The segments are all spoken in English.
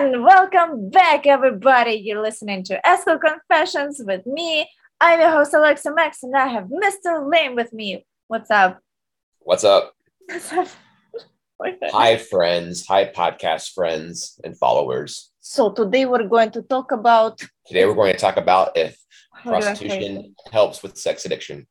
And welcome back, everybody. You're listening to Escort Confessions with me. I'm your host, Alexa Max, and I have Mr. Lane with me. What's up? What's up? What's up? Hi, friends. Hi, podcast friends and followers. So, today we're going to talk about. Today, we're going to talk about if How do I phrase prostitution helps with sex addiction.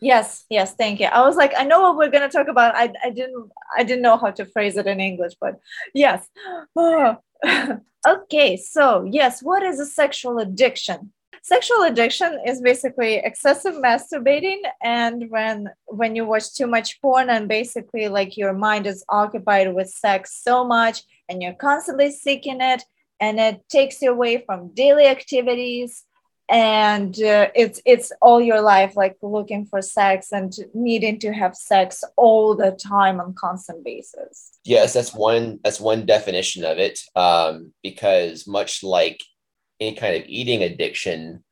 Yes, yes, thank you. I was like, I know what we're gonna talk about. I, I didn't I didn't know how to phrase it in English, but yes. Oh, okay, so yes, what is a sexual addiction? Sexual addiction is basically excessive masturbating and when when you watch too much porn and basically like your mind is occupied with sex so much and you're constantly seeking it and it takes you away from daily activities and uh, it's it's all your life like looking for sex and needing to have sex all the time on constant basis Yes, that's one. That's one definition of it. Um, because much like any kind of eating addiction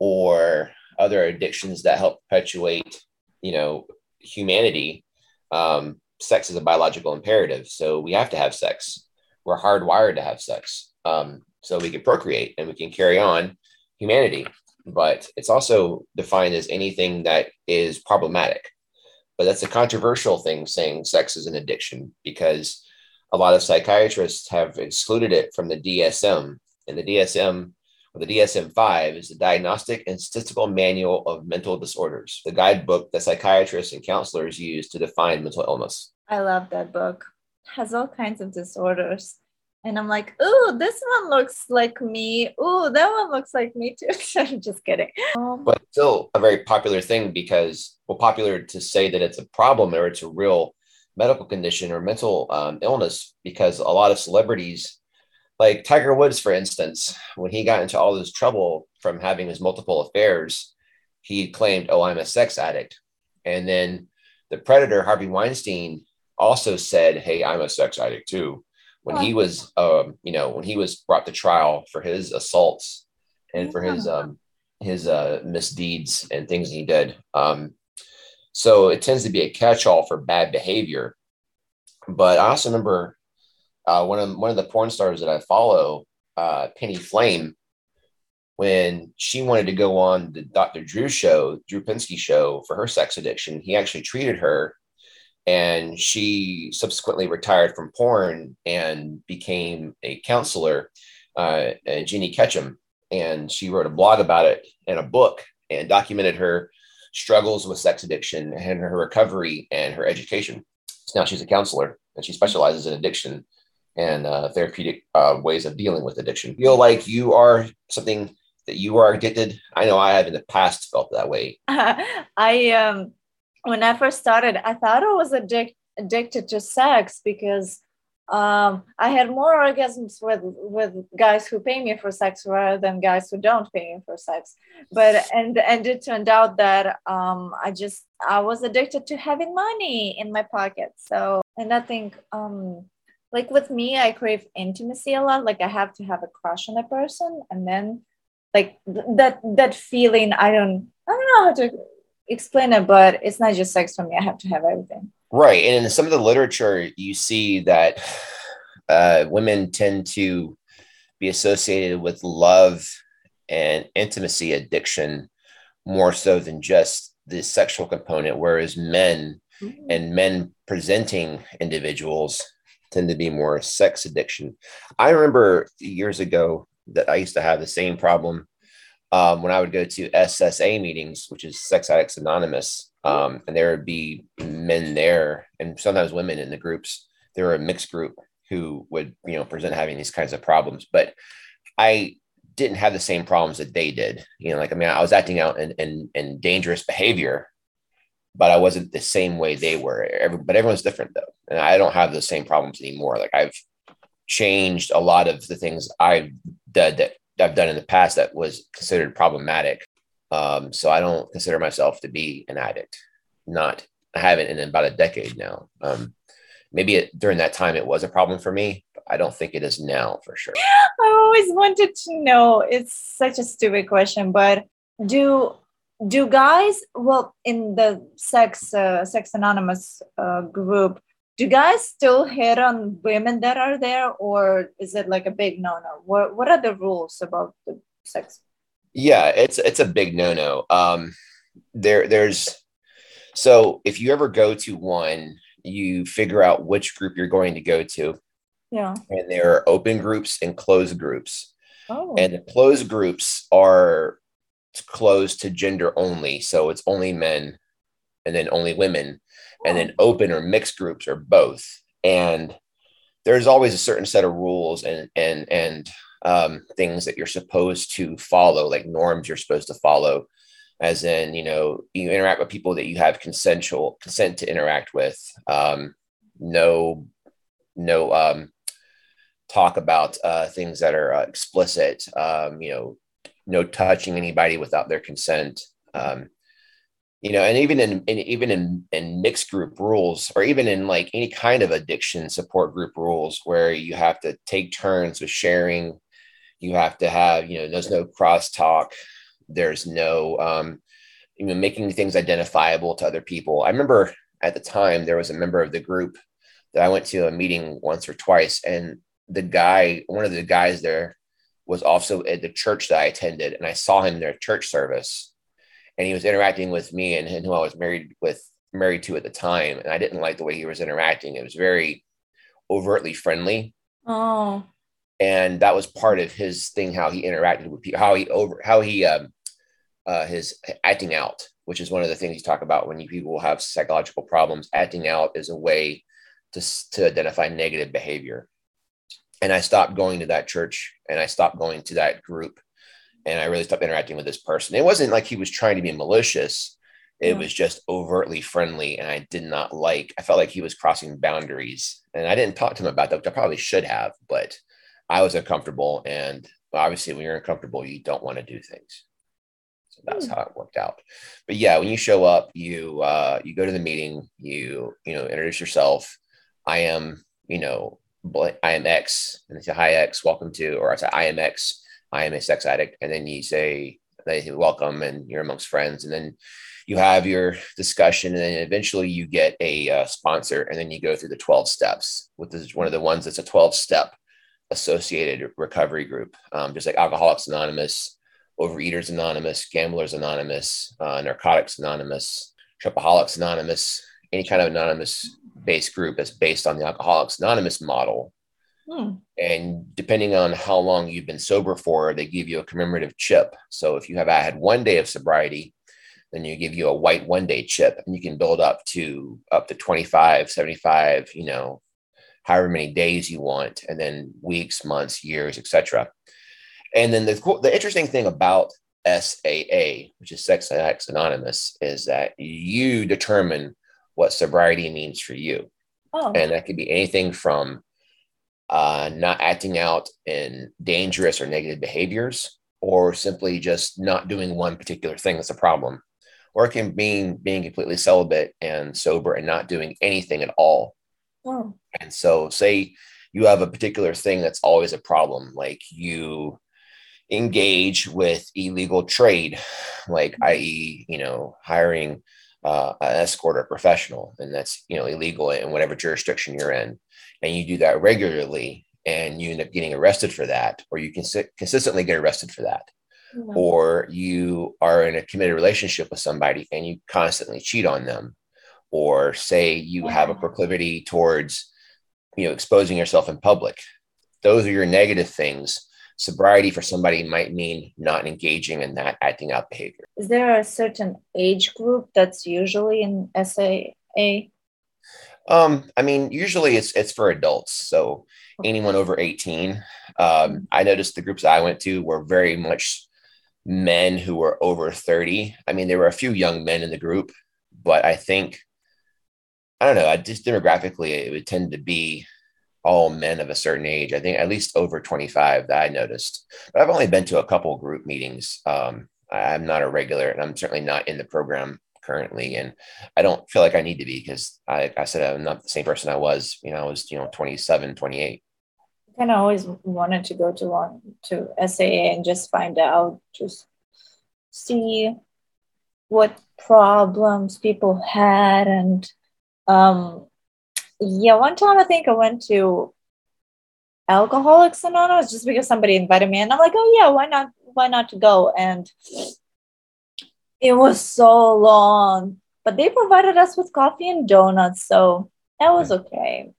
or other addictions that help perpetuate, you know, humanity, um, sex is a biological imperative. So we have to have sex. We're hardwired to have sex. Um, so we can procreate and we can carry on humanity. But it's also defined as anything that is problematic. But that's a controversial thing saying sex is an addiction because a lot of psychiatrists have excluded it from the DSM. And the DSM or the DSM 5 is the Diagnostic and Statistical Manual of Mental Disorders, the guidebook that psychiatrists and counselors use to define mental illness. i love that book has all kinds of disorders and i'm like ooh this one looks like me. Ooh that one looks like me too. I'm just kidding. Um, But still a very popular thing because, well, popular to say that it's a problem or it's a real medical condition or mental um, illness because a lot of celebrities, like Tiger Woods, for instance, when he got into all this trouble from having his multiple affairs, he claimed, "Oh, I'm a sex addict," and then the predator Harvey Weinstein also said, "Hey, I'm a sex addict too." When he was, um, you know, when he was brought to trial for his assaults and for his um, his uh, misdeeds and things he did. Um, so it tends to be a catch-all for bad behavior. But I also remember uh, one of one of the porn stars that I follow, uh, Penny Flame, when she wanted to go on the Dr. Drew show, Drew Pinsky show for her sex addiction. He actually treated her, and she subsequently retired from porn and became a counselor, uh, uh, Jeannie Ketcham, and she wrote a blog about it and a book and documented her struggles with sex addiction and her recovery and her education. So now she's a counselor and she specializes in addiction and uh, therapeutic uh, ways of dealing with addiction. Feel like you are something that you are addicted. I know I have in the past felt that way. I um when I first started, I thought I was addic- addicted to sex because um, I had more orgasms with with guys who pay me for sex rather than guys who don't pay me for sex. But and and it turned out that um, I just I was addicted to having money in my pocket. So and I think um, like with me, I crave intimacy a lot. Like I have to have a crush on a person, and then like th- that that feeling. I don't I don't know how to explain it, but it's not just sex for me. I have to have everything. Right. And in some of the literature, you see that uh, women tend to be associated with love and intimacy addiction more so than just the sexual component, whereas men and men presenting individuals tend to be more sex addiction. I remember years ago that I used to have the same problem um, when I would go to SSA meetings, which is Sex Addicts Anonymous, um, and there would be men there and sometimes women in the groups. They were a mixed group who would, you know, present having these kinds of problems. But I didn't have the same problems that they did. You know, like I mean, I was acting out in in, in dangerous behavior, but I wasn't the same way they were. Every, but everyone's different though, and I don't have the same problems anymore. Like I've changed a lot of the things I've done that I've done in the past that was considered problematic. Um, so I don't consider myself to be an addict. Not I haven't in about a decade now. Um, maybe it, during that time it was a problem for me. But I don't think it is now for sure. I always wanted to know. It's such a stupid question, but do do guys well in the sex uh, sex anonymous uh, group do guys still hit on women that are there, or is it like a big no no? What What are the rules about the sex? Yeah, it's it's a big no no. Um, there there's so if you ever go to one, you figure out which group you're going to go to. Yeah. And there are open groups and closed groups. Oh. And the closed groups are closed to gender only. So it's only men and then only women. And then open or mixed groups or both. And there's always a certain set of rules and and and um, things that you're supposed to follow, like norms you're supposed to follow, as in, you know, you interact with people that you have consensual consent to interact with. Um, no, no um, talk about uh, things that are uh, explicit. Um, you know, no touching anybody without their consent. Um, you know, and even in, in even in, in mixed group rules, or even in like any kind of addiction support group rules, where you have to take turns with sharing, you have to have, you know, there's no crosstalk, there's no, um, you know, making things identifiable to other people. I remember at the time there was a member of the group that I went to a meeting once or twice, and the guy, one of the guys there, was also at the church that I attended, and I saw him in their church service, and he was interacting with me and, and who I was married with, married to at the time, and I didn't like the way he was interacting. It was very overtly friendly. Oh. And that was part of his thing, how he interacted with people, how he over, how he, um, uh, his acting out, which is one of the things you talk about when you people have psychological problems. Acting out is a way to to identify negative behavior and I stopped going to that church and I stopped going to that group and I really stopped interacting with this person. It wasn't like he was trying to be malicious. It yeah. was just overtly friendly. And I did not like, I felt like he was crossing boundaries. And I didn't talk to him about that, which I probably should have, but I was uncomfortable. And obviously, when you're uncomfortable, you don't want to do things. So that's mm. how it worked out. But yeah, when you show up, you uh, you go to the meeting, you you know introduce yourself. I am you know I am X, and they say, Hi, X, welcome to, or I say, I am X, I am a sex addict. And then you say, welcome, and you're amongst friends. And then you have your discussion, and then eventually you get a uh, sponsor, and then you go through the 12 steps, which is one of the ones that's a 12 step associated recovery group, um, just like Alcoholics Anonymous, Overeaters Anonymous, Gamblers Anonymous, uh, Narcotics Anonymous, Tripaholics Anonymous, any kind of anonymous based group that's based on the Alcoholics Anonymous model. Hmm. And depending on how long you've been sober for, they give you a commemorative chip. So if you have I had one day of sobriety, then you give you a white one day chip and you can build up to up to 25, 75, you know, however many days you want, and then weeks, months, years, etc. And then the, the interesting thing about SAA, which is Sex Addicts Anonymous, is that you determine what sobriety means for you. Oh. And that could be anything from uh, not acting out in dangerous or negative behaviors, or simply just not doing one particular thing that's a problem. Or it can mean being completely celibate and sober and not doing anything at all. Oh. And so, say you have a particular thing that's always a problem, like you engage with illegal trade, like mm-hmm. i.e., you know, hiring uh, an escort or professional, and that's you know illegal in whatever jurisdiction you're in, and you do that regularly, and you end up getting arrested for that, or you can consistently get arrested for that, mm-hmm. or you are in a committed relationship with somebody and you constantly cheat on them, or say you have a proclivity towards you know exposing yourself in public. Those are your negative things sobriety for somebody might mean not engaging in that acting out behavior. Is there a certain age group that's usually in SAA? Um, I mean, usually it's it's for adults, so anyone over 18. Um, I noticed the groups I went to were very much men who were over 30. I mean, there were a few young men in the group, but I think I don't know, I just demographically it would tend to be all men of a certain age. I think at least over 25 that I noticed. But I've only been to a couple group meetings. Um, I'm not a regular, and I'm certainly not in the program currently. And I don't feel like I need to be because I, I said I'm not the same person I was. You know, I was you know 27, 28. I kind of always wanted to go to one to SAA and just find out, just see what problems people had and um yeah, one time I think I went to Alcoholics Anonymous just because somebody invited me, and I'm like, oh yeah, why not? Why not to go? And it was so long, but they provided us with coffee and donuts, so that was okay.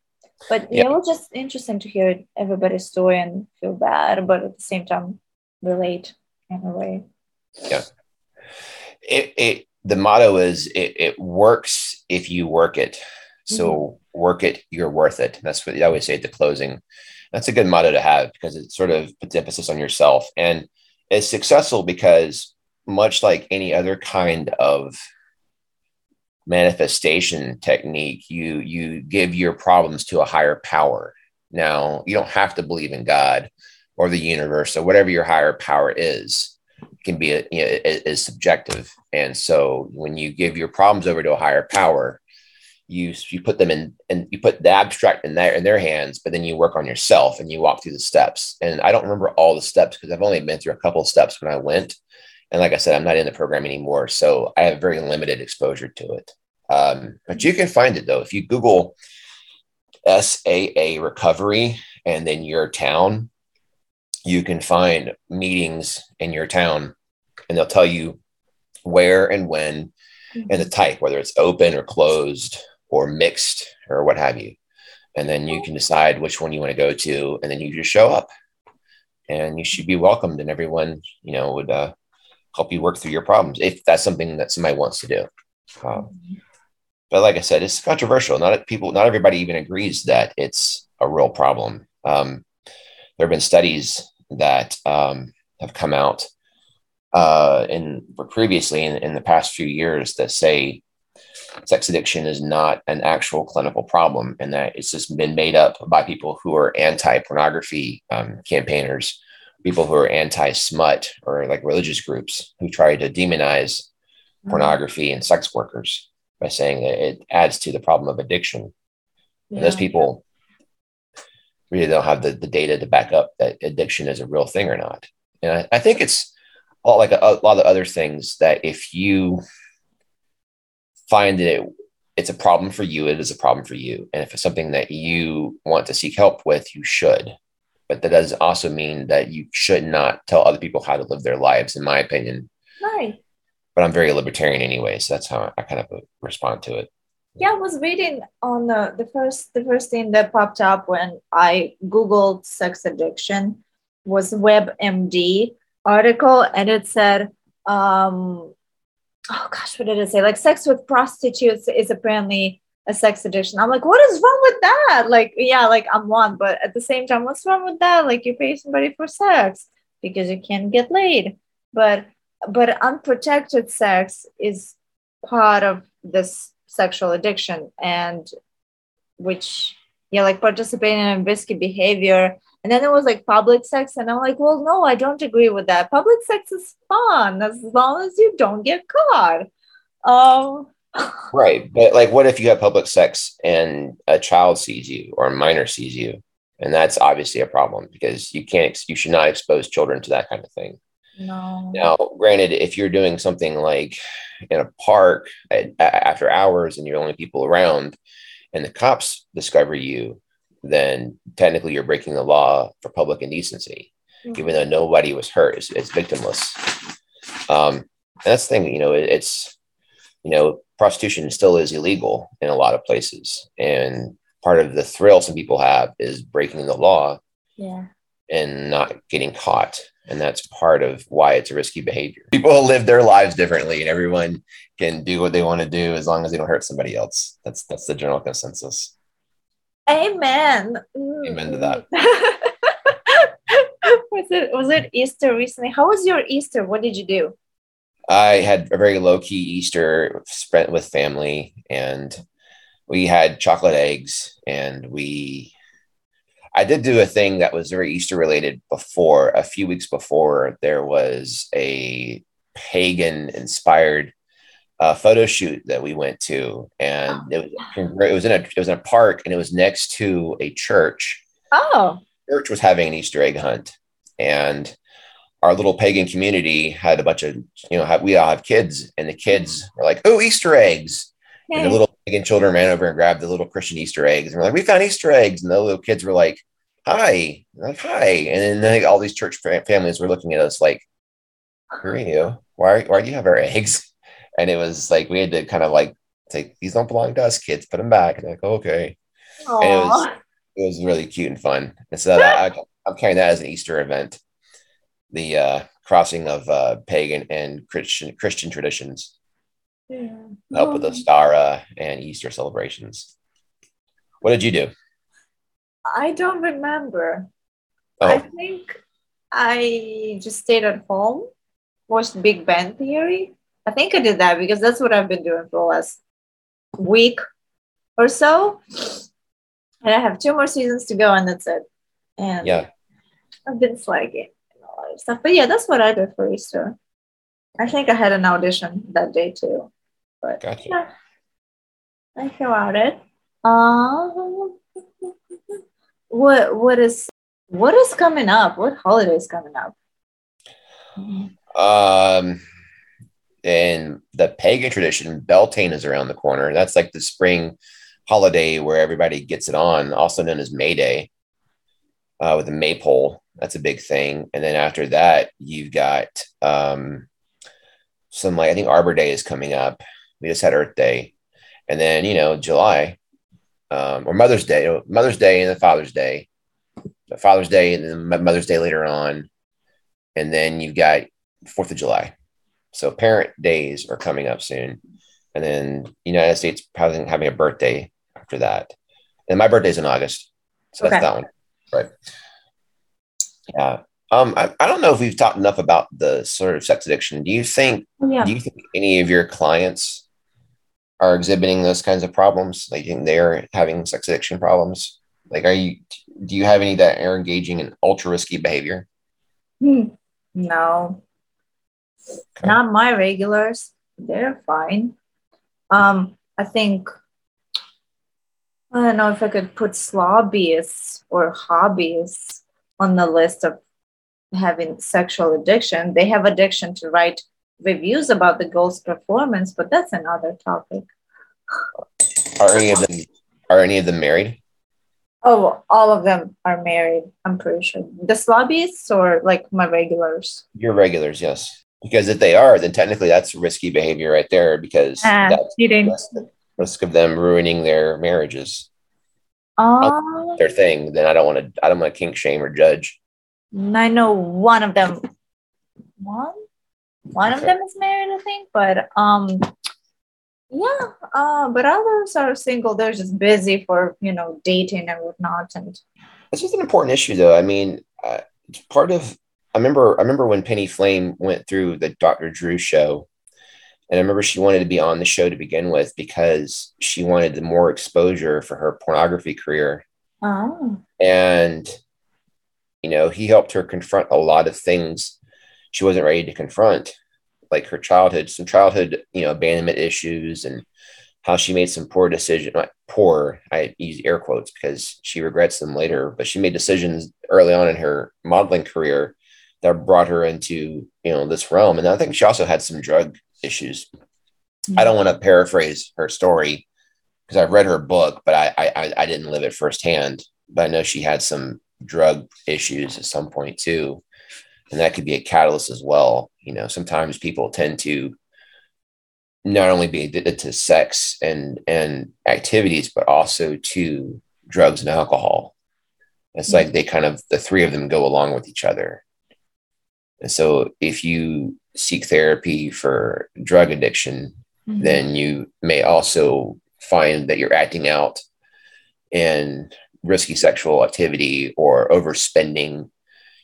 But yeah. it was just interesting to hear everybody's story and feel bad, but at the same time relate in a way. Yeah. It, it the motto is it, it works if you work it. So mm-hmm. work it, you're worth it. That's what they always say at the closing. That's a good motto to have because it sort of puts emphasis on yourself. And it's successful because much like any other kind of manifestation technique you you give your problems to a higher power. Now you don't have to believe in god or the universe or whatever your higher power is. Can be a, you know, is subjective. And so when you give your problems over to a higher power you you put them in and you put the abstract in their in their hands but then you work on yourself and you walk through the steps. And i don't remember all the steps because i've only been through a couple of steps when i went and like I said, I'm not in the program anymore. So I have very limited exposure to it. Um, but you can find it though. If you Google SAA recovery and then your town, you can find meetings in your town and they'll tell you where and when mm-hmm. and the type, whether it's open or closed or mixed or what have you. And then you can decide which one you want to go to. And then you just show up and you should be welcomed and everyone, you know, would, uh, help you work through your problems if that's something that somebody wants to do. Um, but like I said, it's controversial. Not people, not everybody even agrees that it's a real problem. Um, there have been studies that um, have come out uh, in previously in, in the past few years that say sex addiction is not an actual clinical problem and that it's just been made up by people who are anti-pornography um, campaigners people who are anti-smut or like religious groups who try to demonize mm-hmm. pornography and sex workers by saying that it adds to the problem of addiction. Yeah. those people really don't have the, the data to back up that addiction is a real thing or not. And I, I think it's all like a, a, lot of other things that if you find that it, it's a problem for you, it is a problem for you. And if it's something that you want to seek help with, you should but that does also mean that you should not tell other people how to live their lives, in my opinion. Right. But I'm very libertarian anyway, so that's how I kind of respond to it. Yeah, I was reading on the, the first the first thing that popped up when I googled sex addiction was WebMD article, and it said, um, "Oh gosh, what did it say? Like sex with prostitutes is apparently a sex addiction. I'm like, what is wrong with that? Like, yeah, like I'm one, but at the same time, what's wrong with that? Like you pay somebody for sex because you can't get laid. But but unprotected sex is part of this sexual addiction and which yeah, like participating in risky behavior. And then it was like public sex, and I'm like, well, no, I don't agree with that. Public sex is fun as long as you don't get caught. Um, right. But like, what if you have public sex and a child sees you or a minor sees you? And that's obviously a problem because you can't, you should not expose children to that kind of thing. No. Now, granted, if you're doing something like in a park at, after hours and you're the only people around and the cops discover you, then technically you're breaking the law for public indecency, mm-hmm. even though nobody was hurt. It's, it's victimless. Um, that's the thing, you know, it, it's, you know, prostitution still is illegal in a lot of places. And part of the thrill some people have is breaking the law yeah. and not getting caught. And that's part of why it's a risky behavior. People live their lives differently and everyone can do what they want to do as long as they don't hurt somebody else. That's that's the general consensus. Amen. Amen to that. Mm. was it was it Easter recently? How was your Easter? What did you do? I had a very low key Easter spent with family, and we had chocolate eggs, and we. I did do a thing that was very Easter related before. A few weeks before, there was a pagan inspired uh, photo shoot that we went to, and it was it was in a it was in a park, and it was next to a church. Oh, church was having an Easter egg hunt, and our little pagan community had a bunch of, you know, have, we all have kids, and the kids mm-hmm. were like, "Oh, Easter eggs!" Hey. And the little pagan children ran over and grabbed the little Christian Easter eggs and were like, "We found Easter eggs," and the little kids were like, "Hi," like "Hi," and then all these church families were looking at us like, "Who are you? Why? Why do you have our eggs?" And it was like we had to kind of like say, "These don't belong to us, kids. Put them back." And like, "Okay." And it was it was really cute and fun. And so that, I, I'm carrying that as an Easter event. The uh, crossing of uh, pagan and Christian Christian traditions yeah. help with the Ostara and Easter celebrations. What did you do? I don't remember. Oh. I think I just stayed at home, watched Big Bang Theory. I think I did that because that's what I've been doing for the last week or so. And I have two more seasons to go, and that's it. And yeah, I've been slacking stuff. But yeah, that's what I did for Easter. I think I had an audition that day too. But gotcha. yeah, I feel out it. Um, what what is what is coming up? What holiday is coming up? Um, in the pagan tradition, Beltane is around the corner. That's like the spring holiday where everybody gets it on, also known as May Day, uh, with the maypole. That's a big thing. And then after that, you've got um, some like I think Arbor Day is coming up. We just had Earth Day, and then you know July um, or Mother's Day, Mother's Day and then Father's Day, Father's Day and then Mother's Day later on, and then you've got Fourth of July. So parent days are coming up soon, and then United States having having a birthday after that, and my birthday's in August, so okay. that's that one, right? Yeah. Um, I, I don't know if we've talked enough about the sort of sex addiction. Do you think? Oh, yeah. Do you think any of your clients are exhibiting those kinds of problems, like they're having sex addiction problems? Like, are you, do you have any that are engaging in ultra risky behavior? Hmm. No, okay. not my regulars. They're fine. Um, I think, I don't know if I could put slobbies or hobbies on the list of having sexual addiction. They have addiction to write reviews about the girl's performance, but that's another topic. Are any of them are any of them married? Oh, all of them are married. I'm pretty sure. The slobbies or like my regulars? Your regulars, yes. Because if they are, then technically that's risky behavior right there because uh, that's risk, risk of them ruining their marriages. Uh, their thing. Then I don't want to. I don't want to kink shame or judge. I know one of them. One one okay. of them is married, I think, but um, yeah, uh, but others are single. They're just busy for you know dating and whatnot. And it's just an important issue, though. I mean, uh, it's part of. I remember. I remember when Penny Flame went through the Dr. Drew show, and I remember she wanted to be on the show to begin with because she wanted the more exposure for her pornography career. Oh. And you know, he helped her confront a lot of things she wasn't ready to confront like her childhood some childhood you know abandonment issues and how she made some poor decision not poor i use air quotes because she regrets them later but she made decisions early on in her modeling career that brought her into you know this realm and i think she also had some drug issues. Mm-hmm. i don't want to paraphrase her story because i've read her book but I, I i didn't live it firsthand. But i know she had some drug issues at some point too and that could be a catalyst as well. You know sometimes people tend to not only be addicted to sex and and activities but also to drugs and alcohol. It's like they kind of the three of them go along with each other and so if you seek therapy for drug addiction mm-hmm. then you may also find that you're acting out in risky sexual activity or overspending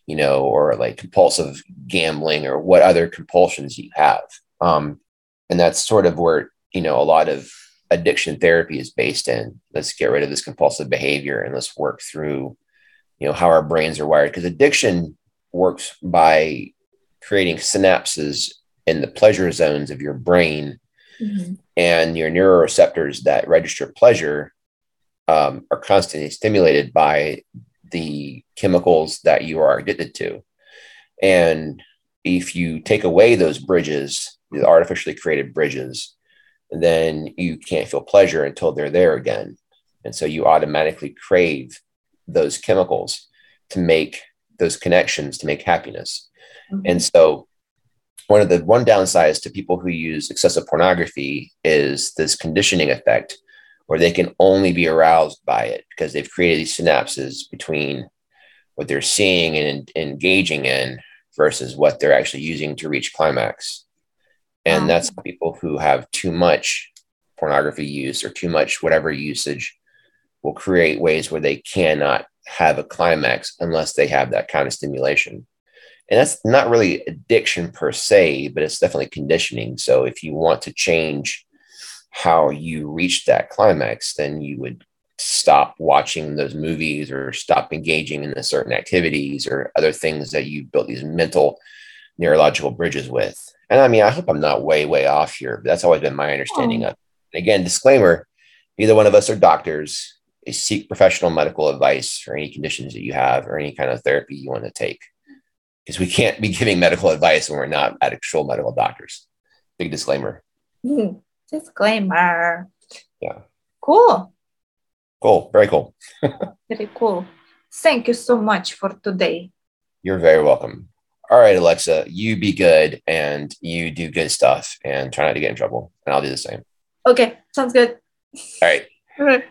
you know, or like compulsive gambling or what other compulsions you have. Um, and that's sort of where, you know, a lot of addiction therapy is based in. Let's get rid of this compulsive behavior and let's work through, you know, how our brains are wired. Because addiction works by creating synapses in the pleasure zones of your brain mm-hmm. and your neuroreceptors that register pleasure um, are constantly stimulated by the chemicals that you are addicted to. And if you take away those bridges, the artificially created bridges, then you can't feel pleasure until they're there again. And so you automatically crave those chemicals to make those connections to make happiness. Mm-hmm. And so one of the one downsides to people who use excessive pornography is this conditioning effect where they can only be aroused by it because they've created these synapses between what they're seeing and, engaging in versus what they're actually using to reach climax. And that's people who have too much pornography use or too much whatever usage will create ways where they cannot have a climax unless they have that kind of stimulation. And that's not really addiction per se, but it's definitely conditioning. So if you want to change how you reach that climax, then you would stop watching those movies or stop engaging in the certain activities or other things that you built these mental neurological bridges with. And I mean, I hope I'm not way, way off here, but that's always been my understanding oh. of. again, disclaimer: neither one of us are doctors seek professional medical advice for any conditions that you have or any kind of therapy you want to take. Because we can't be giving medical advice when we're not actual medical doctors. Big disclaimer. Hmm. Disclaimer. Yeah. Cool. Cool. Very cool. very cool. Thank you so much for today. You're very welcome. All right, Alexa, you be good and you do good stuff and try not to get in trouble. And I'll do the same. Okay, sounds good. All right. All right.